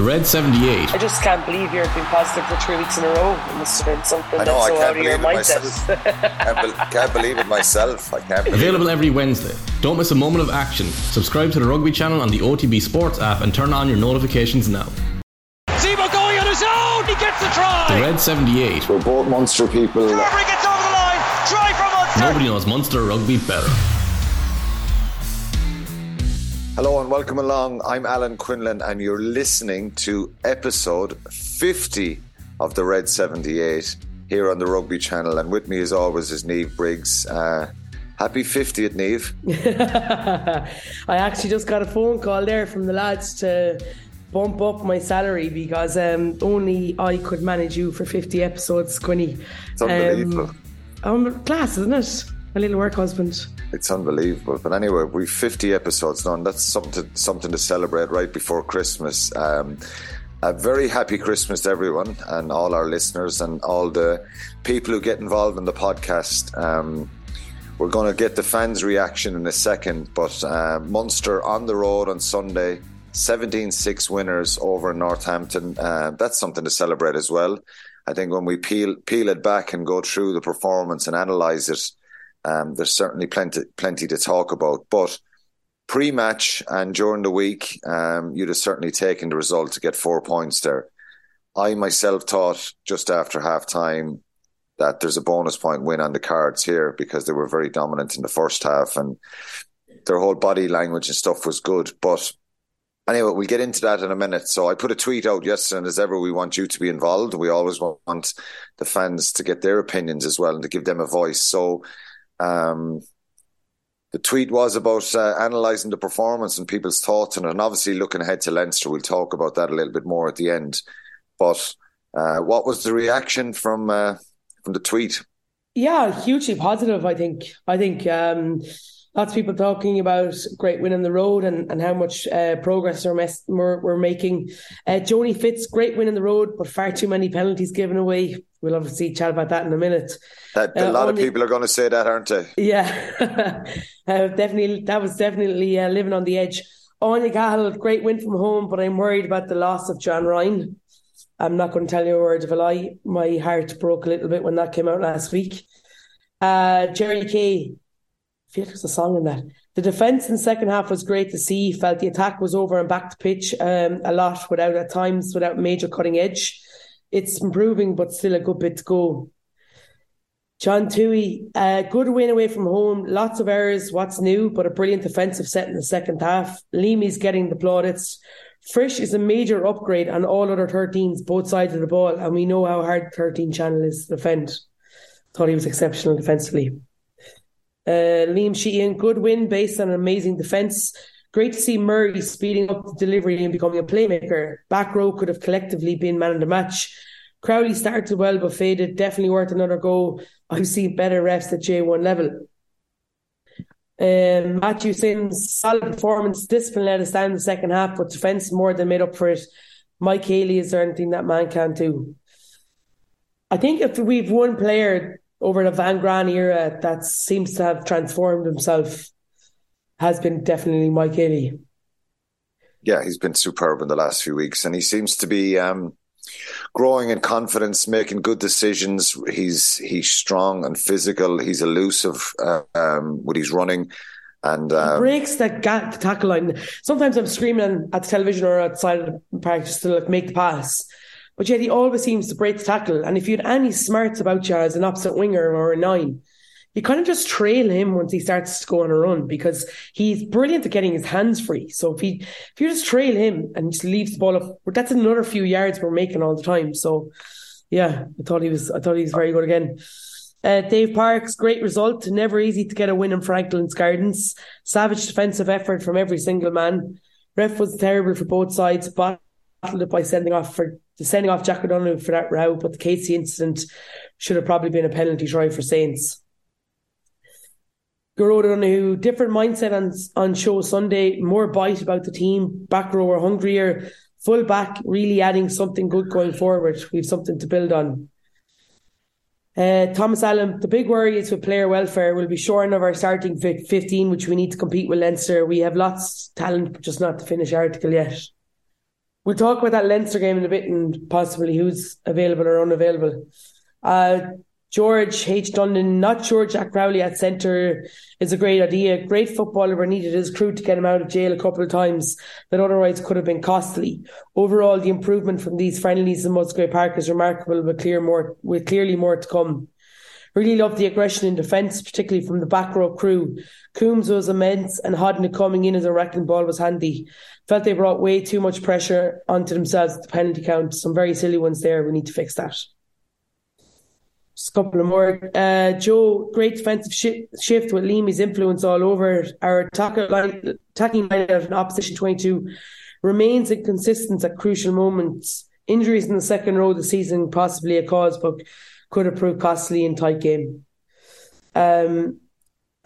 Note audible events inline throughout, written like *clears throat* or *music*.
The Red 78. I just can't believe you're being positive for three weeks in a row. It must have been something I know, that's I so out of your mindset. myself. can't, be- can't believe it myself. I can't believe Available every Wednesday. Don't miss a moment of action. Subscribe to the Rugby channel on the OTB Sports app and turn on your notifications now. Zebo going on his own. He gets the try. The Red 78. We're both Munster people. Carbery gets over the line. Try from Munster. Nobody knows Munster rugby better. Hello and welcome along. I'm Alan Quinlan, and you're listening to episode 50 of the Red 78 here on the Rugby Channel. And with me, as always, is Niamh Briggs. Uh, happy 50th, Niamh. *laughs* I actually just got a phone call there from the lads to bump up my salary because um, only I could manage you for 50 episodes, Quinny. It's unbelievable. Um, I'm class, isn't it? My little work husband. It's unbelievable. But anyway, we've 50 episodes now, and that's something to, something to celebrate right before Christmas. Um, a very happy Christmas to everyone and all our listeners and all the people who get involved in the podcast. Um, we're going to get the fans' reaction in a second, but uh, Munster on the road on Sunday, 17 6 winners over Northampton. Uh, that's something to celebrate as well. I think when we peel, peel it back and go through the performance and analyse it, um, there's certainly plenty plenty to talk about. But pre-match and during the week, um, you'd have certainly taken the result to get four points there. I myself thought just after half time that there's a bonus point win on the cards here because they were very dominant in the first half and their whole body language and stuff was good. But anyway, we'll get into that in a minute. So I put a tweet out yesterday, and as ever, we want you to be involved. We always want the fans to get their opinions as well and to give them a voice. So um, the tweet was about uh, analysing the performance and people's thoughts on it, and obviously looking ahead to Leinster. We'll talk about that a little bit more at the end. But uh, what was the reaction from uh, from the tweet? Yeah, hugely positive. I think. I think um, lots of people talking about great win on the road and, and how much uh, progress we're, we're, we're making. Uh, Joni Fitz, great win on the road, but far too many penalties given away. We'll obviously chat about that in a minute. That, a Uh, lot only- of people are going to say that, aren't they? Yeah, *laughs* uh, definitely. That was definitely uh, living on the edge. Anya Cahill, great win from home, but I'm worried about the loss of John Ryan. I'm not going to tell you a word of a lie. My heart broke a little bit when that came out last week. Uh, Jerry Kay, I feel like there's a song in that. The defence in the second half was great to see. Felt the attack was over and back to pitch um, a lot without at times without major cutting edge. It's improving, but still a good bit to go. John Tui, uh, good win away from home. Lots of errors. What's new? But a brilliant defensive set in the second half. Leamy's getting the plaudits. Frisch is a major upgrade on all other 13s, both sides of the ball, and we know how hard 13 channel is to defend. Thought he was exceptional defensively. Uh, Liam Sheehan, good win based on an amazing defence. Great to see Murray speeding up the delivery and becoming a playmaker. Back row could have collectively been man of the match. Crowley started well but faded. Definitely worth another go. I've seen better refs at J1 level. Um, Matthew Sims, solid performance. Discipline let us down in the second half, but defence more than made up for it. Mike Haley, is there anything that man can't do? I think if we've one player over the Van Graan era that seems to have transformed himself, has been definitely Mike Haley. Yeah, he's been superb in the last few weeks, and he seems to be um, growing in confidence, making good decisions. He's he's strong and physical. He's elusive uh, um, when he's running, and um, breaks that gap tackle line. Sometimes I'm screaming at the television or outside of the park just to like make the pass. But yet he always seems to break the tackle. And if you had any smarts about you as an opposite winger or a nine, you kind of just trail him once he starts to go on a run because he's brilliant at getting his hands free. So if he if you just trail him and just leaves the ball off, that's another few yards we're making all the time. So yeah, I thought he was I thought he was very good again. Uh, Dave Parks, great result. Never easy to get a win in Franklin's Gardens. Savage defensive effort from every single man. Ref was terrible for both sides. Battled it by sending off for sending off Jack O'Donoghue for that row, but the Casey incident should have probably been a penalty try for Saints. Garo O'Donoghue, different mindset on on show Sunday, more bite about the team. Back row hungrier. Full back, really adding something good going forward. We've something to build on. Uh, Thomas Allen, the big worry is with player welfare. We'll be shorn of our starting 15, which we need to compete with Leinster. We have lots of talent, but just not the finished article yet. We'll talk about that Leinster game in a bit and possibly who's available or unavailable. Uh, George H. Dundon, not sure Jack Crowley at centre is a great idea. Great footballer, but needed his crew to get him out of jail a couple of times that otherwise could have been costly. Overall, the improvement from these friendlies in Musgrave Park is remarkable, but clear more, with clearly more to come. Really loved the aggression in defence, particularly from the back row crew. Coombes was immense, and Hodnett coming in as a wrecking ball was handy. Felt they brought way too much pressure onto themselves at the penalty count. Some very silly ones there. We need to fix that. Just couple of more. Uh, Joe, great defensive sh- shift with Leamy's influence all over. Our attacking line, attacking line of an opposition 22 remains inconsistent at crucial moments. Injuries in the second row of the season, possibly a cause, but could have proved costly in tight game. Um,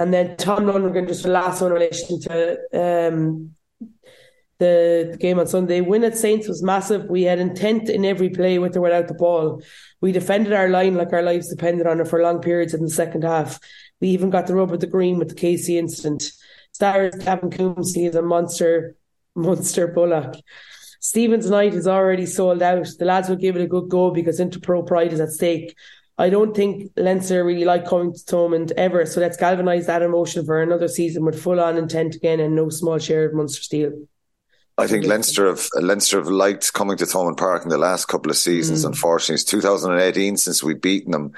and then Tom Lonergan, just the last one in relation to um, the, game on Sunday. Win at Saints was massive. We had intent in every play with or without the ball. We defended our line like our lives depended on it for long periods in the second half. We even got the rub of the green with the Casey incident. Stars Gavin Coombes, he is a monster, *laughs* monster bullock. Stephen's night is already sold out. The lads will give it a good go because Interpro pride is at stake. I don't think Leinster really like coming to Thomond ever, so let's galvanise that emotion for another season with full on intent again and no small share of Munster steel. I think Leinster have Leinster have liked coming to Thomond Park in the last couple of seasons. Mm. Unfortunately, it's 2018 since we've beaten them.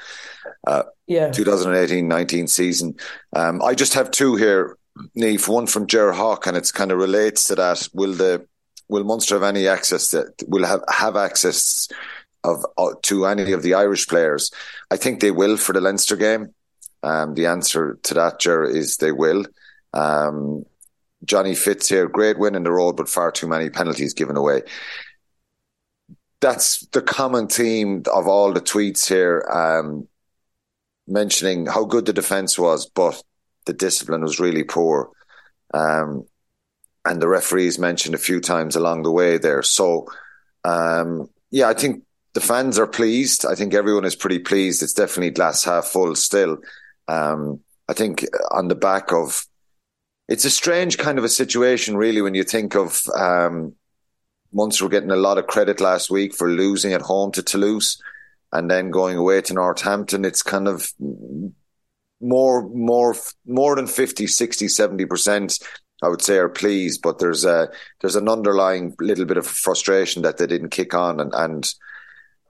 Uh, yeah, 2018-19 season. Um, I just have two here, Niamh. One from Ger Hawk, and it's kind of relates to that. Will the will Munster have any access to will have have access of uh, to any of the Irish players? I think they will for the Leinster game. Um, the answer to that, Ger, is they will. Um, Johnny Fitz here, great win in the road, but far too many penalties given away. That's the common theme of all the tweets here, um, mentioning how good the defence was, but the discipline was really poor. Um, and the referees mentioned a few times along the way there. So, um, yeah, I think the fans are pleased. I think everyone is pretty pleased. It's definitely glass half full still. Um, I think on the back of it's a strange kind of a situation, really, when you think of um, Munster were getting a lot of credit last week for losing at home to Toulouse and then going away to Northampton. It's kind of more, more, more than 50, 60, 70%. I would say are pleased, but there's a there's an underlying little bit of frustration that they didn't kick on and and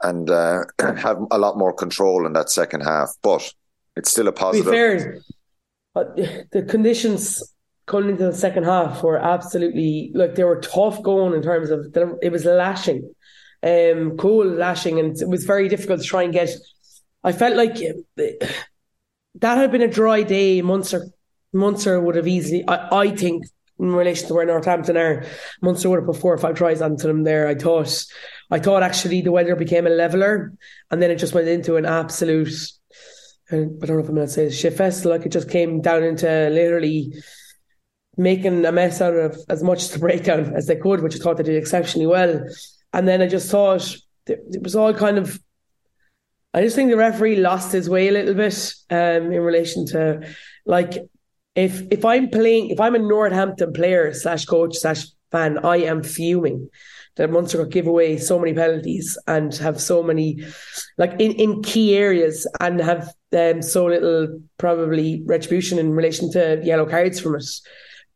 and uh, *clears throat* have a lot more control in that second half. But it's still a positive. To be fair, the conditions coming into the second half were absolutely like they were tough going in terms of it was lashing, um, cool lashing, and it was very difficult to try and get. I felt like that had been a dry day. Munster, Munster would have easily. I, I think in relation to where Northampton are, Munster would have put four or five tries onto them there. I thought, I thought actually the weather became a leveler, and then it just went into an absolute. I don't know if I'm going to say shit fest. Like it just came down into literally making a mess out of as much of the breakdown as they could, which I thought they did exceptionally well. And then I just thought it was all kind of. I just think the referee lost his way a little bit um, in relation to like if if I'm playing if I'm a Northampton player slash coach slash fan, I am fuming that Munster give away so many penalties and have so many like in, in key areas and have um, so little probably retribution in relation to yellow cards from it.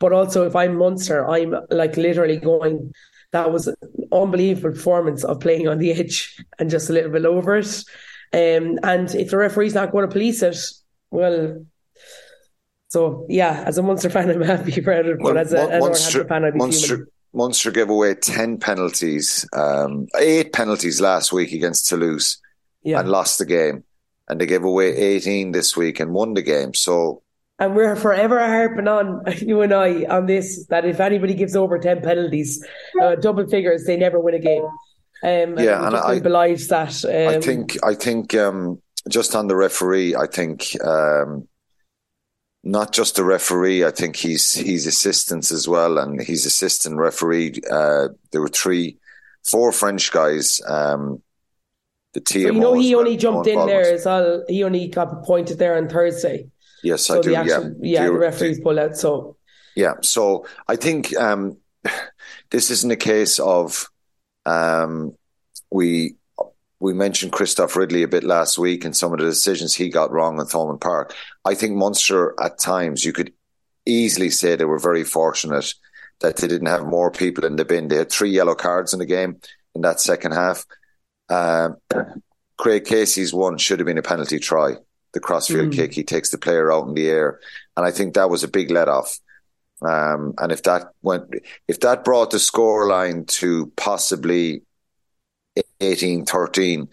But also, if I'm Munster, I'm like literally going. That was an unbelievable performance of playing on the edge and just a little bit over it. Um, and if the referee's not going to police it, well, so yeah, as a Munster fan, *laughs* I'm happy for it. But as a, Munster, fan, I'd be Munster, Munster gave away ten penalties, um, eight penalties last week against Toulouse, yeah. and lost the game. And they gave away eighteen this week and won the game. So and we're forever harping on *laughs* you and I on this that if anybody gives over ten penalties, uh, double figures, they never win a game. Um, yeah, and, and I believe that. Um, I think I think um, just on the referee, I think um, not just the referee. I think he's he's assistants as well, and he's assistant referee. Uh, there were three, four French guys. Um, the TMO. So you know, he only jumped in there as well. He only got appointed there on Thursday. Yes, so I do. Actual, yeah, yeah, the referees pull out. So yeah, so I think um, this isn't a case of Um, we we mentioned Christophe Ridley a bit last week and some of the decisions he got wrong in Thomond Park. I think Munster at times you could easily say they were very fortunate that they didn't have more people in the bin. They had three yellow cards in the game in that second half. Um, Craig Casey's one should have been a penalty try. The crossfield mm. kick, he takes the player out in the air, and I think that was a big let off. Um, and if that went, if that brought the score line to possibly 18, 13,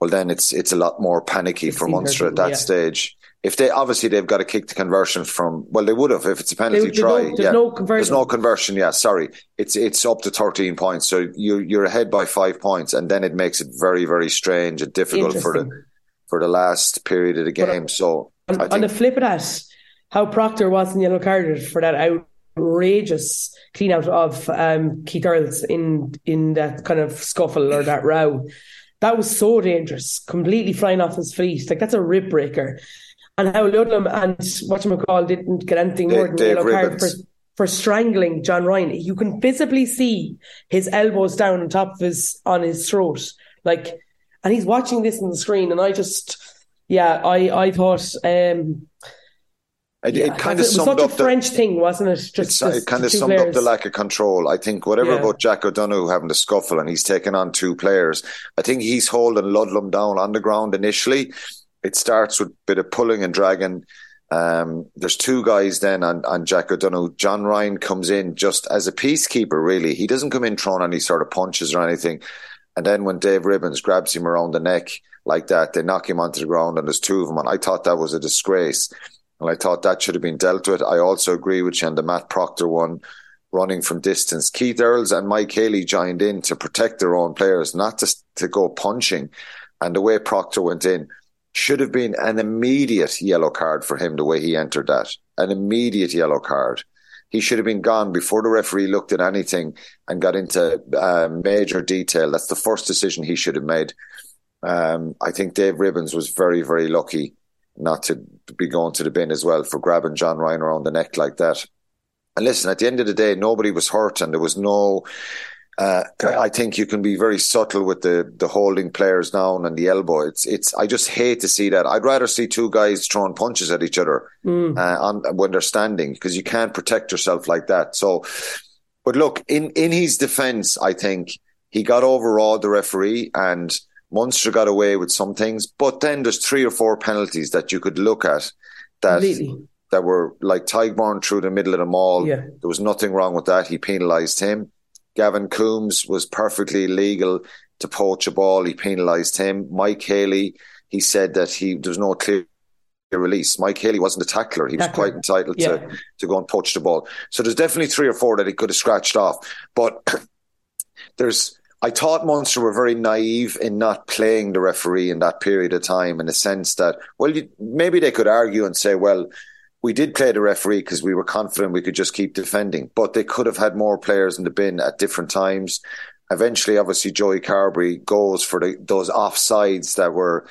well, then it's it's a lot more panicky for Munster at that yeah. stage. If they obviously they've got to kick the conversion from well they would have if it's a penalty they, try. There's yeah. no conversion. There's no conversion. Yeah, sorry, it's it's up to 13 points, so you're you're ahead by five points, and then it makes it very very strange and difficult for the for the last period of the game. But so on, think, on the flip of that, how Proctor wasn't yellow carded for that outrageous clean out of um, Keith Earls in in that kind of scuffle or that row. That was so dangerous, completely flying off his feet. Like that's a rib breaker. And how Ludlam and whatchamacall didn't get anything more than Dave yellow card for, for strangling John Ryan. You can visibly see his elbows down on top of his on his throat. Like and he's watching this on the screen and I just yeah, I I thought um it, yeah, it kind of summed up the French thing, wasn't it? Just, it kind of summed players. up the lack of control. I think whatever yeah. about Jack O'Donoghue having the scuffle and he's taken on two players. I think he's holding Ludlam down on the ground initially. It starts with a bit of pulling and dragging. Um, there's two guys then on, on Jack O'Donoghue. John Ryan comes in just as a peacekeeper, really. He doesn't come in throwing any sort of punches or anything. And then when Dave Ribbans grabs him around the neck like that, they knock him onto the ground and there's two of them. And I thought that was a disgrace. And I thought that should have been dealt with. I also agree with you on the Matt Proctor one, running from distance. Keith Earls and Mike Haley joined in to protect their own players, not to, to go punching. And the way Proctor went in should have been an immediate yellow card for him, the way he entered that. An immediate yellow card. He should have been gone before the referee looked at anything and got into uh, major detail. That's the first decision he should have made. Um, I think Dave Ribbans was very, very lucky not to be going to the bin as well for grabbing John Ryan around the neck like that. And listen, at the end of the day, nobody was hurt and there was no. Uh, I think you can be very subtle with the the holding players down and the elbow. It's it's. I just hate to see that. I'd rather see two guys throwing punches at each other mm. uh, on, when they're standing because you can't protect yourself like that. So, but look, in in his defence, I think he got overawed the referee and Munster got away with some things, but then there's three or four penalties that you could look at that that were like Tygmorn through the middle of the maul. Yeah. There was nothing wrong with that. He penalised him. Gavin Coombes was perfectly legal to poach a ball. He penalised him. Mike Haley, he said that he there was no clear release. Mike Haley wasn't a tackler. He was quite entitled yeah. to, to go and poach the ball. So there's definitely three or four that he could have scratched off. But *clears throat* there's I thought Munster were very naive in not playing the referee in that period of time, in the sense that, well, you, maybe they could argue and say, well, we did play the referee because we were confident we could just keep defending, but they could have had more players in the bin at different times. Eventually, obviously, Joey Carbery goes for the, those offsides that were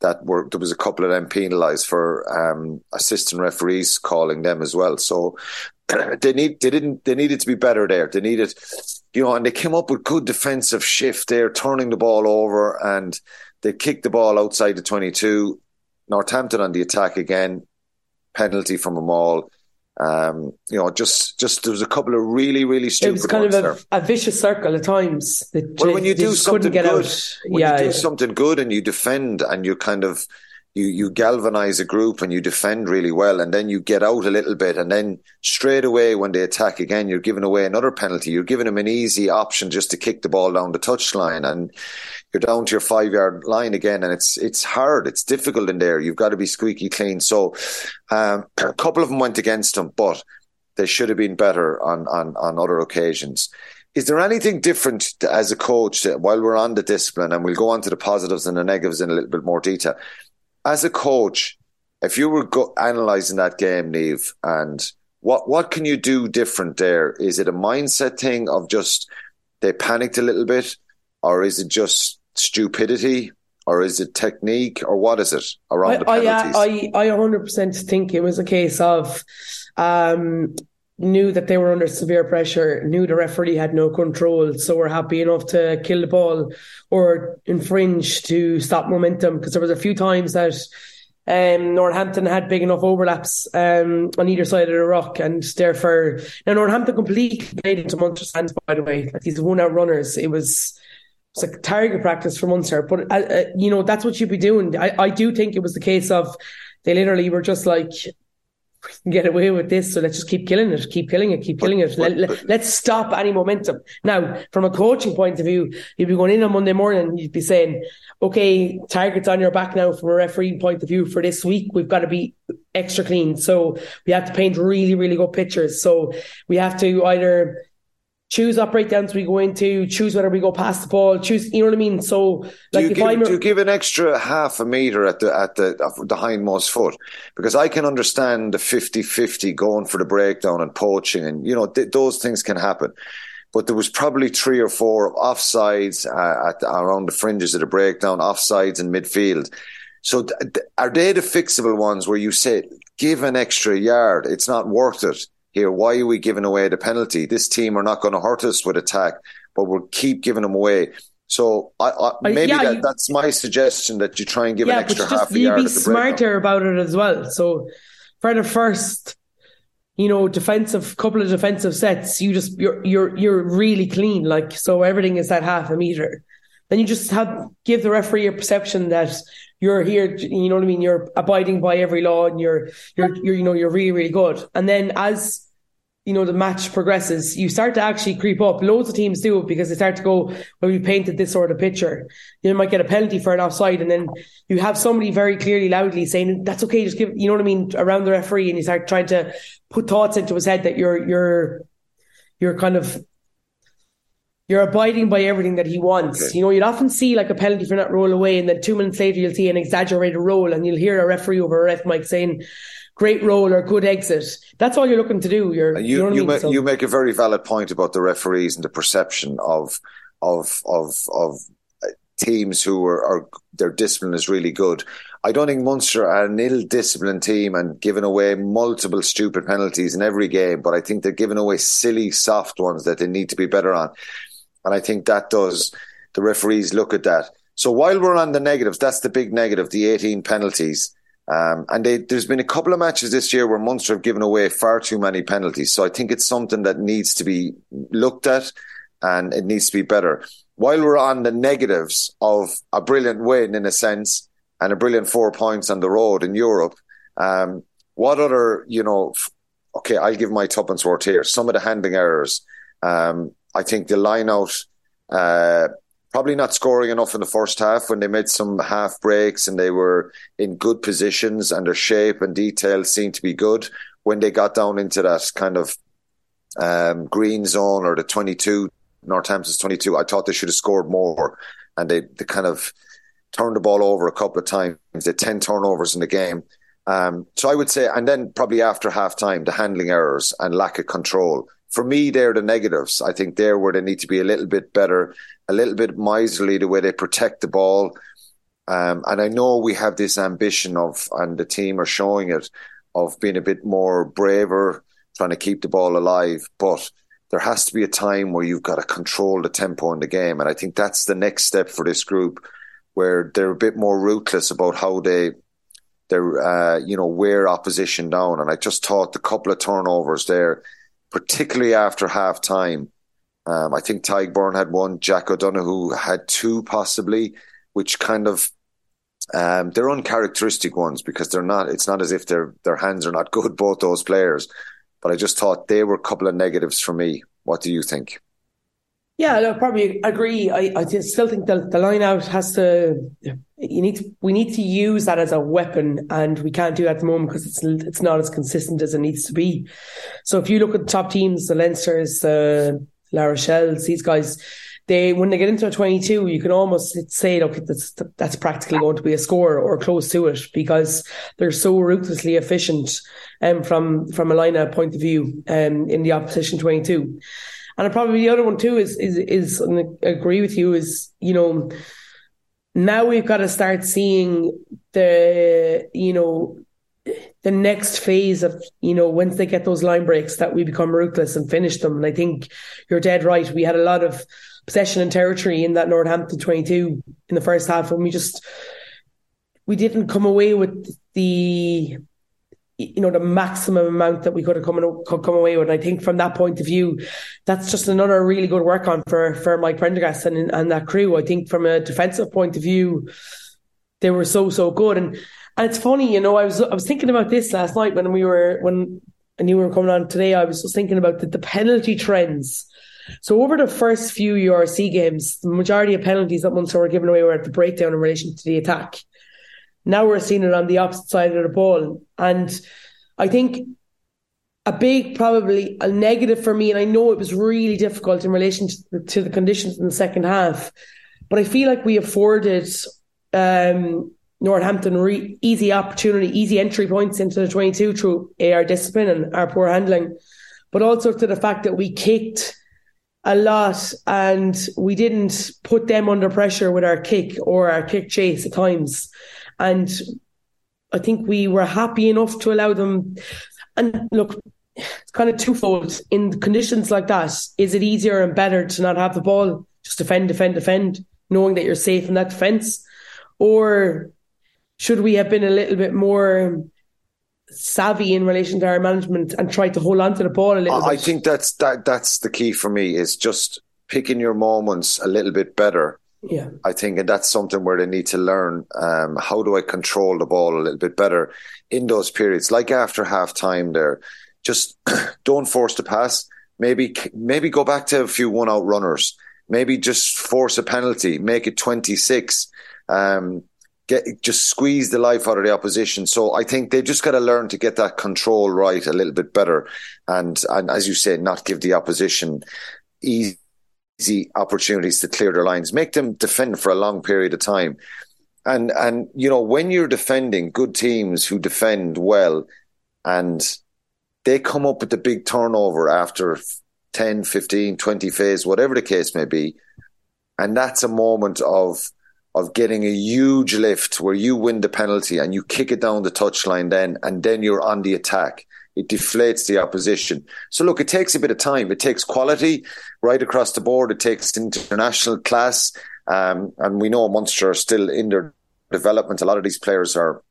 that were there was a couple of them penalised for um, assistant referees calling them as well. So *clears throat* they need they didn't they needed to be better there. They needed you know, and they came up with good defensive shift there, turning the ball over, and they kicked the ball outside the 22. Northampton on the attack again, penalty from them all. Um, you know, just just there was a couple of really really stupid. It was kind of a, a, vicious circle at times. well, when you do something good, out. when yeah, you do yeah. something good and you defend and you kind of you you galvanize a group and you defend really well, and then you get out a little bit, and then straight away when they attack again, you're giving away another penalty. You're giving them an easy option just to kick the ball down the touchline, and you're down to your five yard line again, and it's it's hard, it's difficult in there. You've got to be squeaky clean. So um, *clears throat* a couple of them went against them, but they should have been better on on on other occasions. Is there anything different as a coach while we're on the discipline, and we'll go on to the positives and the negatives in a little bit more detail? as a coach, if you were go- analyzing that game, Niamh, and what what can you do different there? Is it a mindset thing of just they panicked a little bit, or is it just stupidity, or is it technique, or what is it around I, the penalties? I I I hundred percent think it was a case of. Um, knew that they were under severe pressure, knew the referee had no control, so were happy enough to kill the ball or infringe to stop momentum. Because there was a few times that um, Northampton had big enough overlaps um, on either side of the rock, and therefore now Northampton completely played into Munster's hands. By the way, like these one out runners, it was it's like target practice for Munster. But uh, uh, you know that's what you'd be doing. I, I do think it was the case of they literally were just like we can get away with this, so let's just keep killing it, keep killing it, keep killing it. Let, let, us stop any momentum. Now, from a coaching point of view, you'd be going in on Monday morning, you'd be saying, okay, targets on your back now from a refereeing point of view for this week. We've got to be extra clean. So we have to paint really, really good pictures. So we have to either choose what breakdowns we go into, choose whether we go past the ball, choose, you know what I mean? So, like, do you, give, do you give an extra half a meter at the at the the hindmost foot? Because I can understand the 50-50 going for the breakdown and poaching, and you know th- those things can happen. But there was probably three or four offsides uh, at around the fringes of the breakdown, offsides in midfield. So, th- are they the fixable ones where you say give an extra yard? It's not worth it here. Why are we giving away the penalty? This team are not going to hurt us with attack, but we'll keep giving them away. So I, I, uh, maybe yeah, that, you, that's my suggestion that you try and give yeah, an extra half a yard. You'd be smarter about it as well. So for the first, you know, defensive couple of defensive sets, you just you're you're you're really clean. Like so, everything is at half a meter. Then you just have give the referee a perception that you're here, you know what I mean? You're abiding by every law and you're, you're, you're, you know, you're really, really good. And then as, you know, the match progresses, you start to actually creep up. Loads of teams do it because they start to go, well, we painted this sort of picture. You might get a penalty for an offside and then you have somebody very clearly, loudly saying, that's okay, just give, you know what I mean, around the referee and you start trying to put thoughts into his head that you're, you're, you're kind of you're abiding by everything that he wants. You know, you'd often see like a penalty for not roll away, and then two minutes later you'll see an exaggerated roll, and you'll hear a referee over a ref mic saying, "Great roll" or "Good exit." That's all you're looking to do. You're, you, you, know you, make, so, you make a very valid point about the referees and the perception of of of of uh, teams who are, are their discipline is really good. I don't think Munster are an ill-disciplined team and giving away multiple stupid penalties in every game, but I think they're giving away silly, soft ones that they need to be better on. And I think that does, the referees look at that. So while we're on the negatives, that's the big negative, the 18 penalties. Um, and they, there's been a couple of matches this year where Munster have given away far too many penalties. So I think it's something that needs to be looked at and it needs to be better. While we're on the negatives of a brilliant win in a sense and a brilliant four points on the road in Europe, um, what other, you know, okay, I'll give my tuppence worth here. Some of the handling errors, um, I think the line out, uh, probably not scoring enough in the first half when they made some half breaks and they were in good positions and their shape and detail seemed to be good. When they got down into that kind of um, green zone or the 22, Northampton's 22, I thought they should have scored more. And they, they kind of turned the ball over a couple of times. They had 10 turnovers in the game. Um, so I would say, and then probably after half time, the handling errors and lack of control for me, they're the negatives. I think they're where they need to be a little bit better, a little bit miserly the way they protect the ball. Um, and I know we have this ambition of, and the team are showing it, of being a bit more braver, trying to keep the ball alive. But there has to be a time where you've got to control the tempo in the game. And I think that's the next step for this group, where they're a bit more ruthless about how they, they're, uh, you know, wear opposition down. And I just thought the couple of turnovers there, particularly after half time. Um, I think Tadhg had one, Jack O'Donoghue had two, possibly, which kind of um, they're uncharacteristic ones because they're not. It's not as if their their hands are not *laughs* good, both those players. But I just thought they were a couple of negatives for me. What do you think? Yeah, I probably agree. I, I still think the, the line out has to. You need to, we need to use that as a weapon, and we can't do that at the moment because it's it's not as consistent as it needs to be. So if you look at the top teams, the Leinsters, the La Rochelles, these guys, they when they get into a 22 you can almost say look that's that's practically going to be a score or close to it because they're so ruthlessly efficient um, from from a point of view um, in the opposition 22 and probably the other one too is is is I agree with you is you know now we've got to start seeing the you know the next phase of you know once they get those line breaks that we become ruthless and finish them. And I think you're dead right. We had a lot of possession and territory in that Northampton 22 in the first half, and we just we didn't come away with the you know the maximum amount that we could have come could come away with. And I think from that point of view, that's just another really good work on for for Mike Prendergast and and that crew. I think from a defensive point of view, they were so so good. And and it's funny, you know, I was I was thinking about this last night when we were when knew we were coming on today. I was just thinking about the, the penalty trends. So over the first few URC games, the majority of penalties that Munster were given away were at the breakdown in relation to the attack. Now we're seeing it on the opposite side of the ball. And I think a big, probably a negative for me, and I know it was really difficult in relation to the, to the conditions in the second half, but I feel like we afforded um, Northampton re- easy opportunity, easy entry points into the 22 through our discipline and our poor handling, but also to the fact that we kicked a lot and we didn't put them under pressure with our kick or our kick chase at times. And I think we were happy enough to allow them. And look, it's kind of twofold. In conditions like that, is it easier and better to not have the ball, just defend, defend, defend, knowing that you're safe in that defence? Or should we have been a little bit more savvy in relation to our management and try to hold on to the ball a little I bit? I think that's that that's the key for me is just picking your moments a little bit better yeah. I think, and that's something where they need to learn um, how do I control the ball a little bit better in those periods, like after half time. There, just *clears throat* don't force the pass. Maybe maybe go back to a few one out runners. Maybe just force a penalty, make it twenty six. Um, get just squeeze the life out of the opposition. So I think they've just got to learn to get that control right a little bit better, and and as you say, not give the opposition easy opportunities to clear their lines, make them defend for a long period of time. And and you know, when you're defending good teams who defend well and they come up with the big turnover after 10, 15, 20 phase, whatever the case may be, and that's a moment of of getting a huge lift where you win the penalty and you kick it down the touchline then and then you're on the attack it deflates the opposition. So look, it takes a bit of time. It takes quality right across the board. It takes international class. Um, and we know Munster are still in their development. A lot of these players are,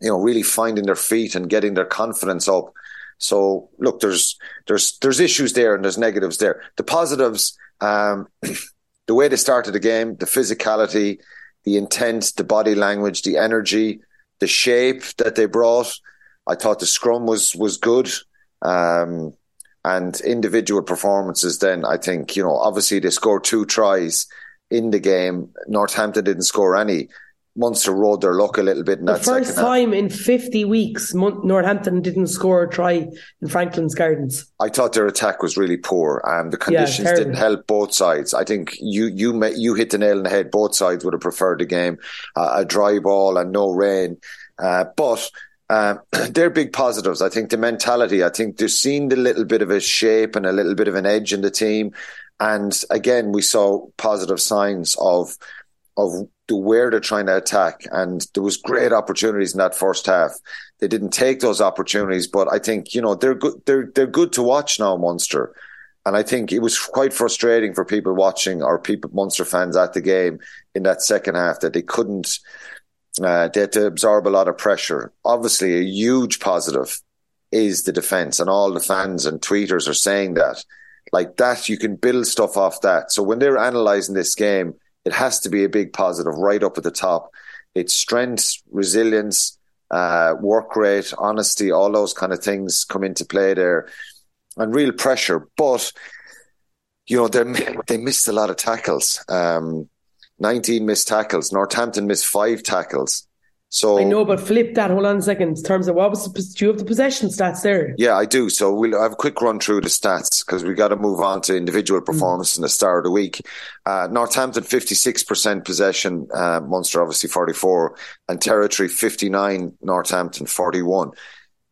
you know, really finding their feet and getting their confidence up. So look, there's there's there's issues there and there's negatives there. The positives, um, *clears throat* the way they started the game, the physicality, the intent, the body language, the energy, the shape that they brought. I thought the scrum was was good. Um, and individual performances then I think, you know, obviously they scored two tries in the game. Northampton didn't score any. Munster rode their luck a little bit in the that first time in 50 weeks Northampton didn't score a try in Franklin's Gardens. I thought their attack was really poor and the conditions yeah, didn't help both sides. I think you you you hit the nail on the head. Both sides would have preferred the game, uh, a dry ball and no rain. Uh, but um, *clears throat* they're big positives. I think the mentality, I think they're seeing a little bit of a shape and a little bit of an edge in the team. And again, we saw positive signs of of the where they're trying to attack. And there was great opportunities in that first half. They didn't take those opportunities, but I think, you know, they're good they're they're good to watch now, Munster. And I think it was quite frustrating for people watching or people Munster fans at the game in that second half that they couldn't uh, they had to absorb a lot of pressure. Obviously, a huge positive is the defense, and all the fans and tweeters are saying that. Like that, you can build stuff off that. So when they're analysing this game, it has to be a big positive right up at the top. It's strength, resilience, uh, work rate, honesty, all those kind of things come into play there, and real pressure. But you know, they they missed a lot of tackles. Um, 19 missed tackles. Northampton missed five tackles. So I know, but flip that. Hold on a second. In terms of what was the, do you have the possession stats there? Yeah, I do. So we'll have a quick run through the stats because we got to move on to individual performance mm. in the start of the week. Uh, Northampton fifty six percent possession, uh, Munster obviously forty four, and territory fifty nine. Northampton forty one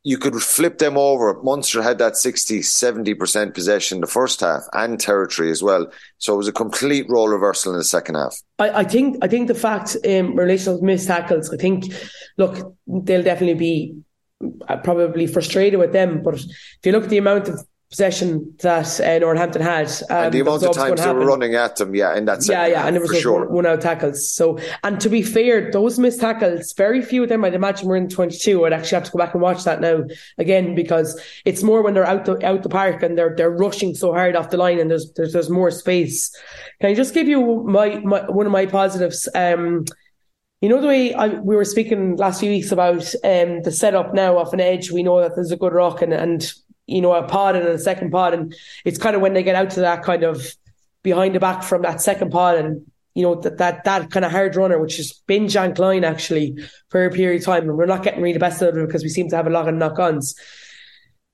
you could flip them over. Munster had that 60, 70% possession in the first half and territory as well. So it was a complete role reversal in the second half. I, I think I think the fact in relation to missed tackles, I think look, they'll definitely be uh, probably frustrated with them. But if you look at the amount of possession that uh, Northampton had. Um, and the amount of times they were running at them, yeah, and that's yeah, yeah, and there was sure. one, one, out tackles. So, and to be fair, those missed tackles, very few of them, I'd imagine, were in twenty two. I'd actually have to go back and watch that now again because it's more when they're out the out the park and they're they're rushing so hard off the line and there's there's, there's more space. Can I just give you my, my one of my positives? Um, you know the way I, we were speaking last few weeks about um, the setup now off an edge. We know that there's a good rock and and you know, a pod and a second pod. And it's kind of when they get out to that kind of behind the back from that second pod and, you know, that that, that kind of hard runner, which has been Jean Kleyn actually for a period of time. And we're not getting really the best out of it because we seem to have a lot of knock ons.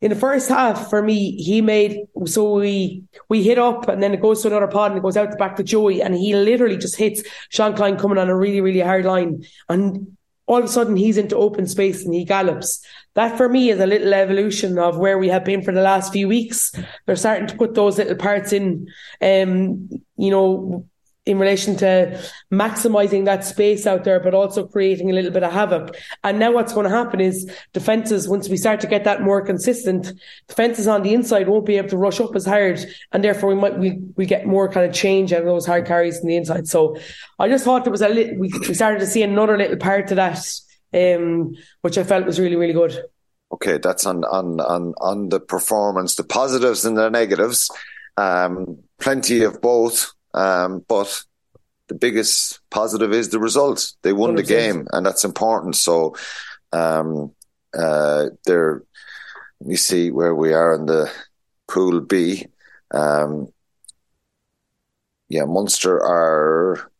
In the first half, for me, he made so we we hit up and then it goes to another pod and it goes out the back to Joey and he literally just hits Jean Kleyn coming on a really, really hard line. And all of a sudden he's into open space and he gallops that for me is a little evolution of where we have been for the last few weeks. They're starting to put those little parts in, um, you know, in relation to maximizing that space out there, but also creating a little bit of havoc. And now what's going to happen is defenses, once we start to get that more consistent, defenses on the inside won't be able to rush up as hard. And therefore we might, we, we get more kind of change out of those hard carries in the inside. So I just thought there was a little, we started to see another little part to that um, which I felt was really, really good. Okay, that's on on on on the performance, the positives and the negatives. Um, plenty of both, um, but the biggest positive is the results. They won 100%. the game, and that's important. So, um, uh, they're. Let me see where we are in the Pool B. Um, yeah, Munster are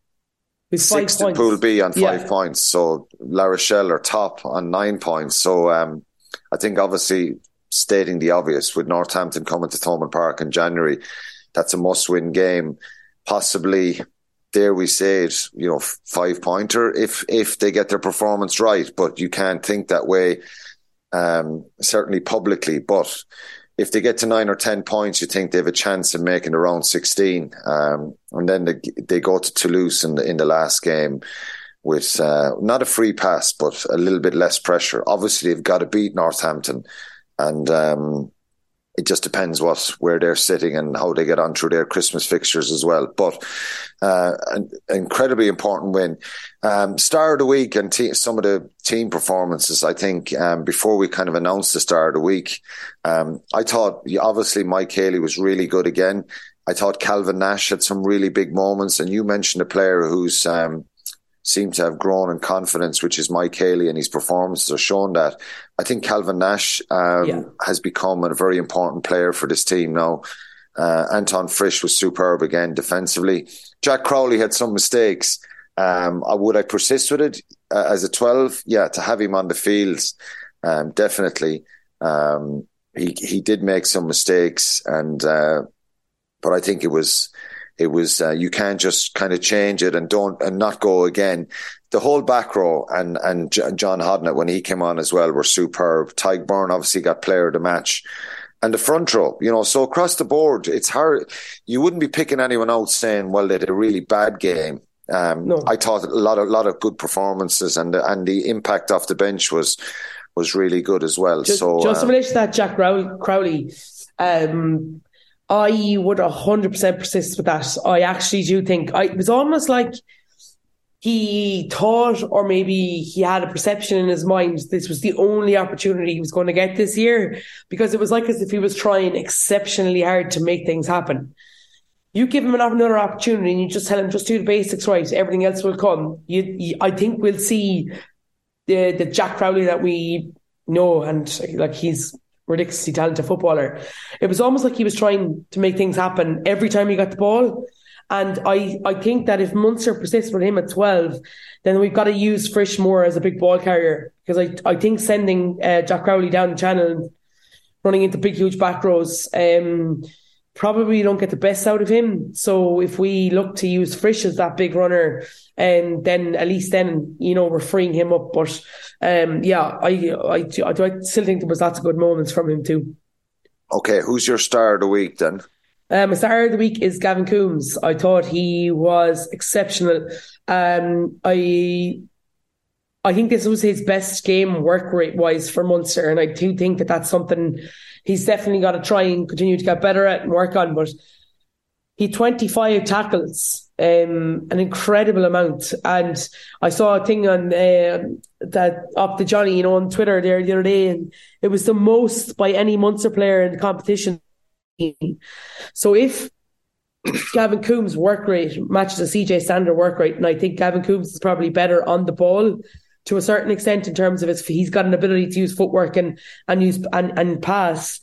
sixth in Pool B on five yeah. points. So La Rochelle are top on nine points. So um, I think obviously stating the obvious with Northampton coming to Thomond Park in January, that's a must-win game. Possibly, there we say it, you know, five pointer if if they get their performance right. But you can't think that way, um, certainly publicly. But if they get to nine or ten points, you think they have a chance of making the round sixteen, um, and then they, they go to Toulouse in the in the last game with uh, not a free pass, but a little bit less pressure. Obviously, they've got to beat Northampton, and um, it just depends what where they're sitting and how they get on through their Christmas fixtures as well. But uh, an incredibly important win. Um, star of the week and te- some of the team performances. I think um, before we kind of announced the star of the week, um, I thought obviously Mike Haley was really good again. I thought Calvin Nash had some really big moments, and you mentioned a player who's um, seem to have grown in confidence, which is Mike Haley, and his performances are showing that. I think Calvin Nash um, yeah. has become a very important player for this team now. Uh, Anton Frisch was superb again defensively. Jack Crowley had some mistakes. Um, I would I persist with it uh, as a twelve? Yeah, to have him on the field, um, definitely. Um, he he did make some mistakes, and uh, but I think it was it was uh, you can't just kind of change it and don't and not go again. The whole back row and and John Hodnett when he came on as well were superb. Tadhg Beirne obviously got player of the match. And the front row, you know, so across the board, it's hard. You wouldn't be picking anyone out saying, "Well, they had a really bad game." Um, no. I thought a lot of lot of good performances, and the, and the impact off the bench was was really good as well. Just, so, just um, in relation to that, Jack Crowley, um, I would 100% persist with that. I actually do think I, it was almost like he thought, or maybe he had a perception in his mind, this was the only opportunity he was going to get this year because it was like as if he was trying exceptionally hard to make things happen. You give him another opportunity and you just tell him, just do the basics right, everything else will come. You, you I think we'll see the, the Jack Crowley that we know and like he's ridiculously talented footballer. It was almost like he was trying to make things happen every time he got the ball. And I, I think that if Munster persists with him at 12, then we've got to use Frisch more as a big ball carrier. Because I, I think sending uh, Jack Crowley down the channel running into big, huge back rows, um, probably don't get the best out of him. So if we look to use Frisch as that big runner, and then at least then you know we're freeing him up. But um, yeah, I, I I still think there was lots of good moments from him too. Okay, who's your star of the week then? Um, my star of the week is Gavin Coombes. I thought he was exceptional. Um, I I think this was his best game work rate wise for Munster, and I do think that that's something he's definitely got to try and continue to get better at and work on. But he 25 tackles, um, an incredible amount. And I saw a thing on uh, that up to Johnny, you know, on Twitter there the other day, and it was the most by any Munster player in the competition. So if *clears throat* Gavin Coombes' work rate matches a CJ Stander work rate, and I think Gavin Coombes is probably better on the ball to a certain extent in terms of his he's got an ability to use footwork and and use and, and pass,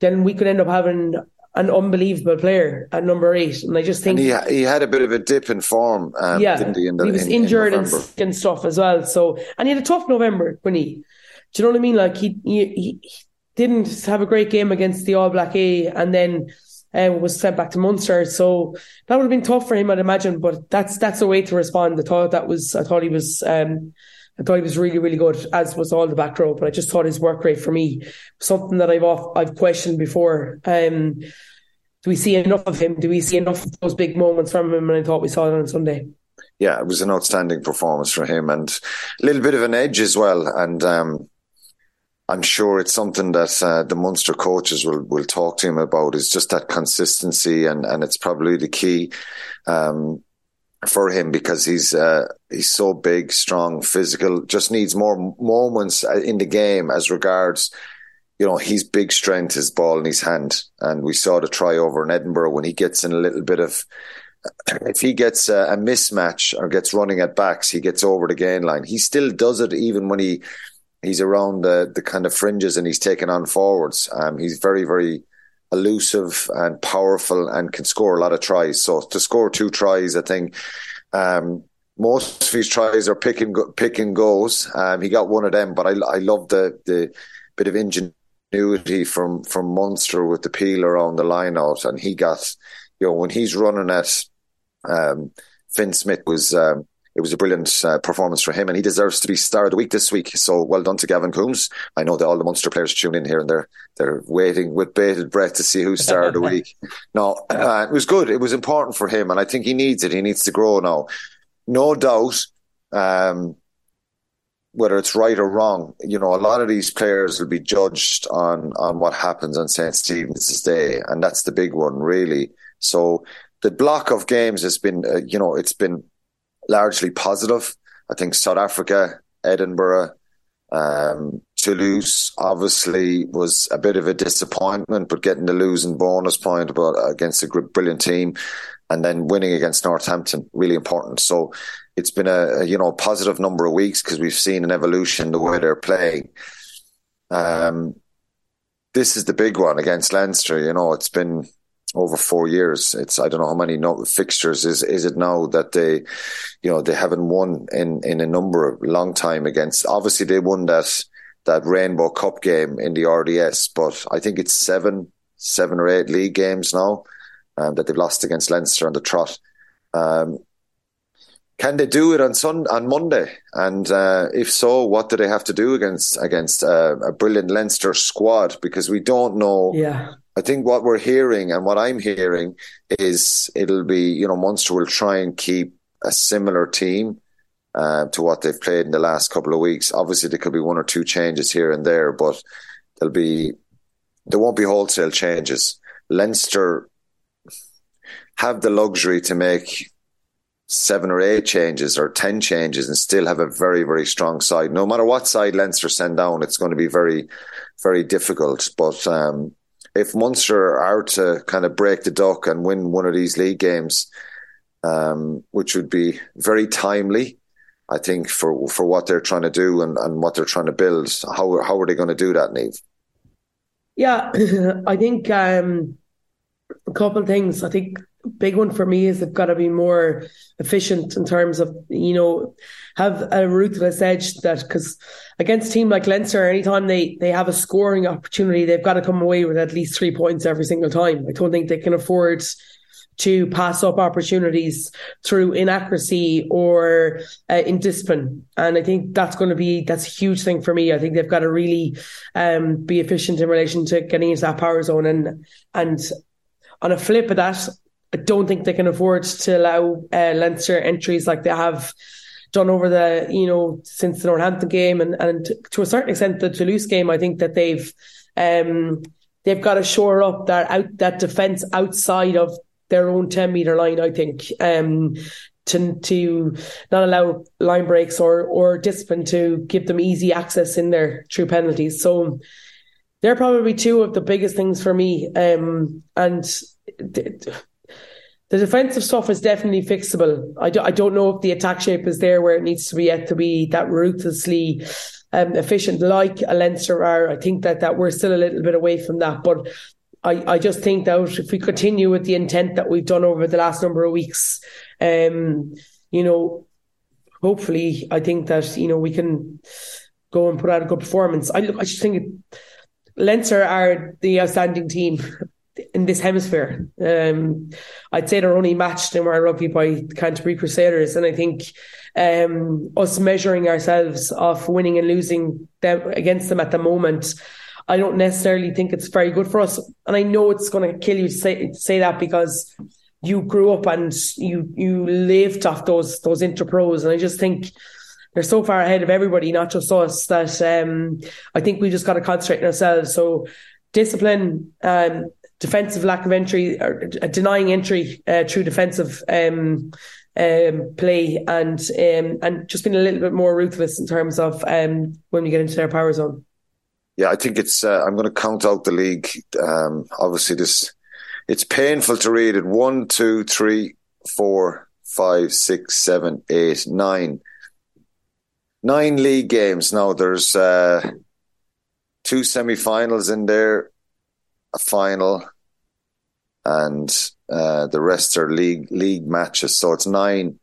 then we could end up having an unbelievable player at number eight. And I just think he, he had a bit of a dip in form. Um, yeah, he, the, he was in, injured in and and stuff as well. So and he had a tough November when he, do you know what I mean? Like he he, he didn't have a great game against the All Black A, and then. Uh, was sent back to Munster, so that would have been tough for him, I'd imagine. But that's that's a way to respond. I thought that was, I thought he was um, I thought he was really, really good, as was all the back row. But I just thought his work rate for me something that I've off, I've questioned before. Um, do we see enough of him? Do we see enough of those big moments from him? And I thought we saw it on Sunday. Yeah, it was an outstanding performance from him, and a little bit of an edge as well. And um, I'm sure it's something that uh, the Munster coaches will will talk to him about. Is just that consistency, and and it's probably the key. Um, for him because he's uh, he's so big, strong, physical. Just needs more moments uh, in the game as regards, you know, his big strength, his ball in his hand, and we saw the try over in Edinburgh when he gets in a little bit of. *clears throat* If he gets a, a mismatch or gets running at backs, he gets over the gain line. He still does it even when he he's around the the kind of fringes and he's taking on forwards. Um, he's very very elusive and powerful and can score a lot of tries. So to score two tries, I think um, most of his tries are pick and go, pick and goes. Um, he got one of them, but I I love the the bit of ingenuity from from Munster with the peel around the line out, and he got you know when he's running at um, Fin Smith was um, it was a brilliant uh, performance for him, and he deserves to be star of the week this week. So well done to Gavin Coombes. I know that all the Munster players tune in here and they're they're waiting with bated breath to see who's star of the week. *laughs* No, uh, it was good. It was important for him, and I think he needs it. He needs to grow now. No doubt. Um, whether it's right or wrong, you know, a lot of these players will be judged on on what happens on St. Stephen's Day, and that's the big one, really. So the block of games has been, uh, you know, it's been largely positive. I think South Africa, Edinburgh, um, Toulouse obviously was a bit of a disappointment, but getting the losing bonus point about against a brilliant team, and then winning against Northampton really important. So it's been a, a you know positive number of weeks because we've seen an evolution the way they're playing. Um, this is the big one against Leinster. You know, it's been over four years. It's I don't know how many no, fixtures is is it now that they, you know, they haven't won in in a number of long time against. Obviously, they won that that Rainbow Cup game in the RDS, but I think it's seven seven or eight league games now um, that they've lost against Leinster on the trot. Um, can they do it on Sun on Monday? And uh, if so, what do they have to do against against uh, a brilliant Leinster squad? Because we don't know. Yeah I think what we're hearing and what I'm hearing is it'll be, you know, Munster will try and keep a similar team uh, to what they've played in the last couple of weeks. Obviously, there could be one or two changes here and there, but there'll be there won't be wholesale changes. Leinster have the luxury to make seven or eight changes or ten changes and still have a very very strong side. No matter what side Leinster send down, it's going to be very very difficult. But um, if Munster are to kind of break the duck and win one of these league games, um, which would be very timely, I think for for what they're trying to do and, and what they're trying to build. How how are they going to do that, Niamh? Yeah, *laughs* I think um, a couple of things. I think big one for me is they've got to be more efficient in terms of you know have a ruthless edge that because against a team like Leinster, anytime they they have a scoring opportunity, they've got to come away with at least three points every single time. I don't think they can afford to pass up opportunities through inaccuracy or uh, indiscipline. And I think that's going to be that's a huge thing for me. I think they've got to really um, be efficient in relation to getting into that power zone and and on a flip of that, I don't think they can afford to allow uh, Leinster entries like they have done over the you know since the Northampton game and and to a certain extent the Toulouse game. I think that they've um, they've got to shore up that out that defense outside of their own 10 meter line, I think, um, to to not allow line breaks or or discipline to give them easy access in there through penalties. So they're probably two of the biggest things for me. Um, and th- the defensive stuff is definitely fixable. I, do, I don't know if the attack shape is there where it needs to be yet to be that ruthlessly um, efficient like a Leinster are. I think that that we're still a little bit away from that, but I, I just think that if we continue with the intent that we've done over the last number of weeks, um, you know, hopefully, I think that you know we can go and put out a good performance. I look, I just think it, Leinster are the outstanding team *laughs* in this hemisphere. Um, I'd say they're only matched in World Rugby by Canterbury Crusaders, and I think um, us measuring ourselves off winning and losing them against them at the moment. I don't necessarily think it's very good for us, and I know it's going to kill you to say, say that because you grew up and you you lived off those those interpros, and I just think they're so far ahead of everybody, not just us, that um, I think we just got to concentrate on ourselves. So discipline, um, defensive lack of entry, or uh, denying entry uh, through defensive um, um, play, and um, and just being a little bit more ruthless in terms of um, when we get into their power zone. Yeah, I think it's. Uh, I'm going to count out the league. Um, obviously, this it's painful to read it. One, two, three, four, five, six, seven, eight, nine. Nine league games now. There's uh, two semi-finals in there, a final, and uh, the rest are league league matches. So it's nine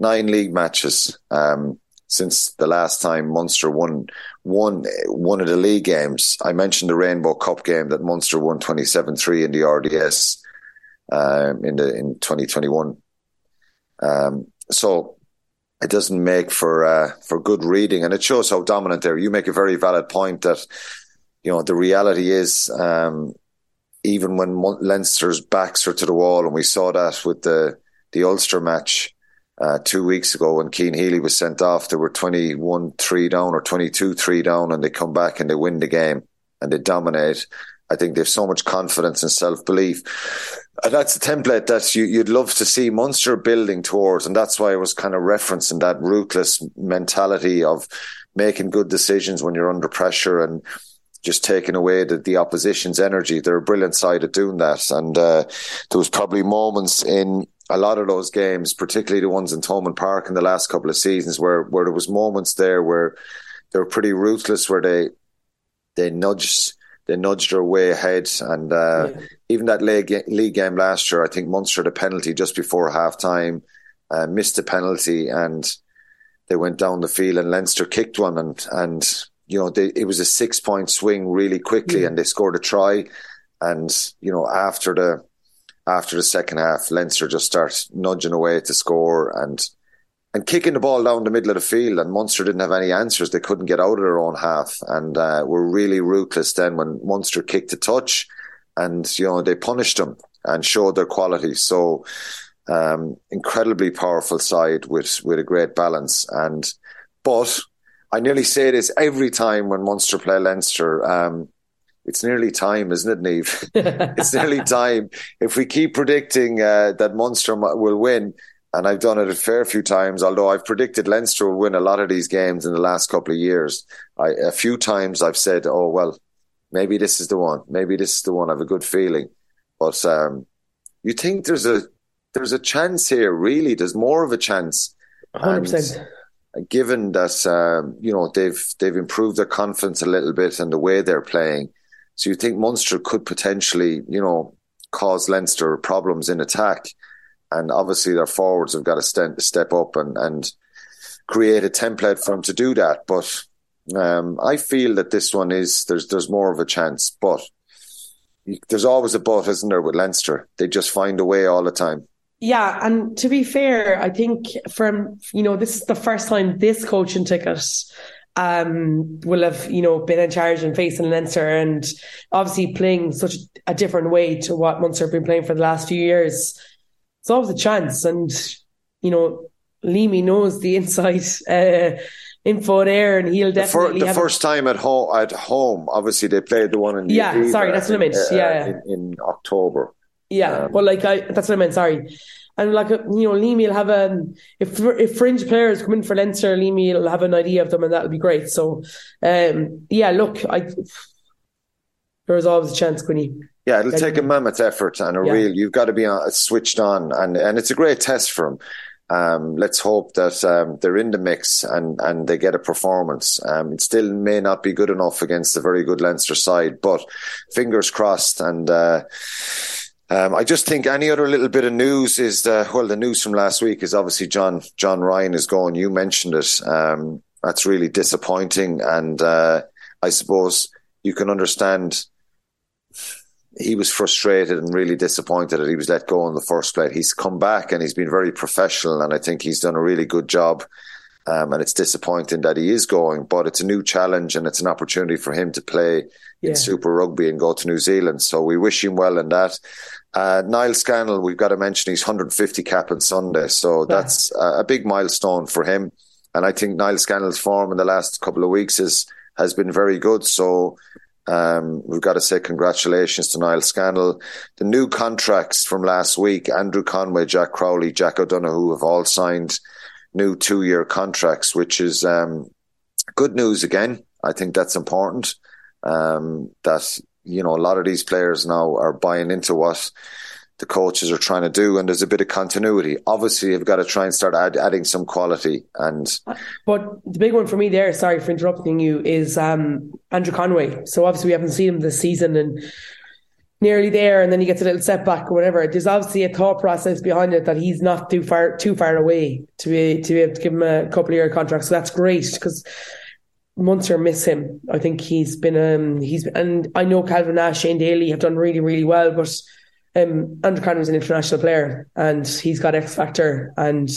nine league matches. Um, since the last time Munster won won one of the league games. I mentioned the Rainbow Cup game that Munster won 27-3 in the RDS um, in the in 2021. Um, so it doesn't make for uh, for good reading, and it shows how dominant they are. You make a very valid point that you know the reality is. Um, even when Leinster's backs are to the wall, and we saw that with the the Ulster match, uh, two weeks ago when Cian Healy was sent off, they were 21 3 down or 22 3 down, and they come back and they win the game and they dominate. I think they have so much confidence and self belief. And that's a template that you, would love to see Munster building towards. And that's why I was kind of referencing that ruthless mentality of making good decisions when you're under pressure and just taking away the, the opposition's energy. They're a brilliant side at doing that. And uh, there was probably moments in a lot of those games, particularly the ones in Thomond Park in the last couple of seasons, where where there was moments there where they were pretty ruthless, where they they nudged they nudged their way ahead, and uh, yeah. even that league, league game last year, I think Munster had a penalty just before half time, uh, missed a penalty, and they went down the field, and Leinster kicked one, and and you know they, it was a six point swing really quickly, and they scored a try, and you know after the after the second half, Leinster just start nudging away to score and and kicking the ball down the middle of the field. And Munster didn't have any answers; they couldn't get out of their own half, and uh, were really ruthless. Then when Munster kicked a touch, and you know they punished them and showed their quality. So um, incredibly powerful side with with a great balance. And but I nearly say this every time when Munster play Leinster. Um, it's nearly time, isn't it, Niamh? *laughs* it's nearly *laughs* time. If we keep predicting uh, that Munster will win, and I've done it a fair few times, although I've predicted Leinster will win a lot of these games in the last couple of years. I, a few times I've said, oh, well, maybe this is the one. Maybe this is the one. I have a good feeling. But um, you think there's a there's a chance here, really. There's more of a chance. 100%. And given that um, you know they've they've improved their confidence a little bit and the way they're playing, so you think Munster could potentially, you know, cause Leinster problems in attack, and obviously their forwards have got to st- step up and and create a template for them to do that. But um, I feel that this one is there's there's more of a chance, but there's always a but, isn't there, with Leinster? They just find a way all the time. Yeah, and to be fair, I think from you know this is the first time this coaching ticket um, will have, you know, been in charge and facing Leinster and obviously playing such a different way to what Munster have been playing for the last few years. It's always a chance. And, you know, Leamy knows the *laughs* inside uh, info there, and he'll definitely the, fir- the first time at home. At home, obviously they played the one in the yeah. sorry, that's what I meant. Uh, yeah, in, in, October. Yeah, um, well, like I, that's what I meant. Sorry. And like you know, Leamy will have a if if fringe players come in for Leinster, Leamy will have an idea of them, and that'll be great. So, um, yeah, look, I there's always a chance, Quinny. Yeah, it'll take a mammoth effort and a yeah. real. You've got to be on, switched on, and and it's a great test for him. Um, let's hope that um, they're in the mix and, and they get a performance. Um, it still may not be good enough against a very good Leinster side, but fingers crossed. And uh, um, I just think any other little bit of news is uh, well, the news from last week is obviously John John Ryan is gone. You mentioned it. Um, that's really disappointing, and uh, I suppose you can understand he was frustrated and really disappointed that he was let go in the first place. He's come back and he's been very professional, and I think he's done a really good job. Um, and it's disappointing that he is going, but it's a new challenge and it's an opportunity for him to play yeah. in Super Rugby and go to New Zealand. So we wish him well in that. Uh, Niall Scannell, we've got to mention he's 150 cap on Sunday, so that's a, a big milestone for him. And I think Niall Scannell's form in the last couple of weeks is has been very good. So um, we've got to say congratulations to Niall Scannell. The new contracts from last week, Andrew Conway, Jack Crowley, Jack O'Donoghue have all signed new two year contracts, which is um, good news again. I think that's important. Um, that, you know, a lot of these players now are buying into what the coaches are trying to do, and there's a bit of continuity. Obviously, you've got to try and start add, adding some quality. And but the big one for me there, sorry for interrupting you, is um, Andrew Conway. So obviously, we haven't seen him this season, and nearly there, and then he gets a little setback or whatever. There's obviously a thought process behind it that he's not too far too far away to be to be able to give him a couple of year contract. So that's great because. Munster miss him. I think he's been um he's and I know Calvin Nash, Shane Daly have done really really well, but um, Andrew Conway is an international player and he's got X factor and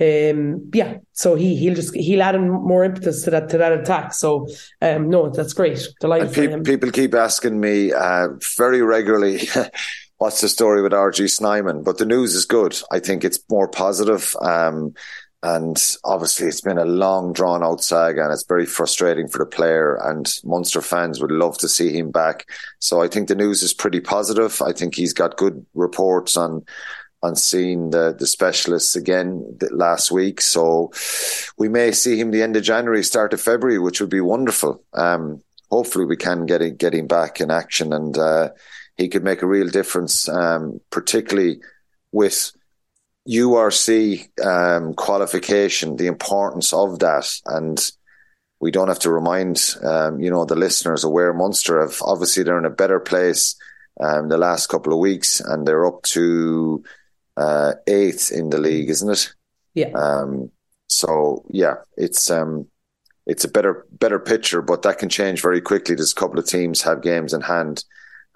um, yeah, so he he'll just he'll add more impetus to that to that attack. So um, no, that's great. Delighted pe- people keep asking me uh, very regularly. *laughs* What's the story with RG Snyman? But the news is good. I think it's more positive. Um, and obviously, it's been a long, drawn out saga, and it's very frustrating for the player. And Munster fans would love to see him back. So I think the news is pretty positive. I think he's got good reports on on seeing the the specialists again last week. So we may see him the end of January, start of February, which would be wonderful. Um, hopefully, we can get him, get him back in action, and uh, he could make a real difference, um, particularly with URC um, qualification, the importance of that, and we don't have to remind um, you know the listeners of where Munster have. Obviously, they're in a better place um, the last couple of weeks, and they're up to uh, eighth in the league, isn't it? Yeah. Um, so yeah, it's um, it's a better better picture, but that can change very quickly. There's a couple of teams have games in hand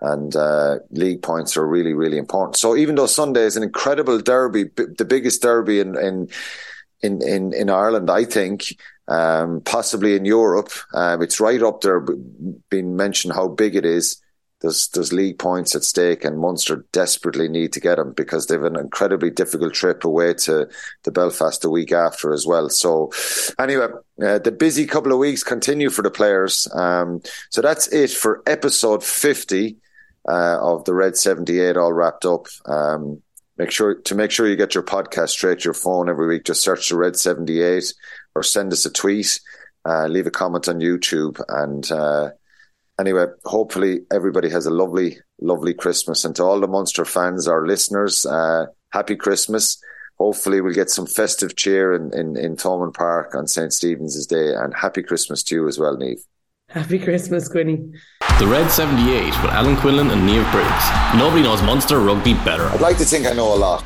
and uh, league points are really, really important. So even though Sunday is an incredible derby, b- the biggest derby in, in in in Ireland, I think, um, possibly in Europe, um, it's right up there. Being mentioned how big it is. There's there's league points at stake, and Munster desperately need to get them because they've an incredibly difficult trip away to the Belfast the week after as well. So, anyway, uh, the busy couple of weeks continue for the players. Um, so that's it for episode fifty uh, of the Red 78 all wrapped up. Um, make sure to make sure you get your podcast straight to your phone every week. Just search the Red 78 or send us a tweet, uh, leave a comment on YouTube. And uh, anyway, hopefully everybody has a lovely, lovely Christmas. And to all the Munster fans, our listeners, uh, happy Christmas. Hopefully we'll get some festive cheer in, in, in Thomond Park on St. Stephen's Day and happy Christmas to you as well, Niamh. Happy Christmas, Quinny. The Red 78 with Alan Quinlan and Niamh Briggs. Nobody knows Munster rugby better. I'd like to think I know a lot.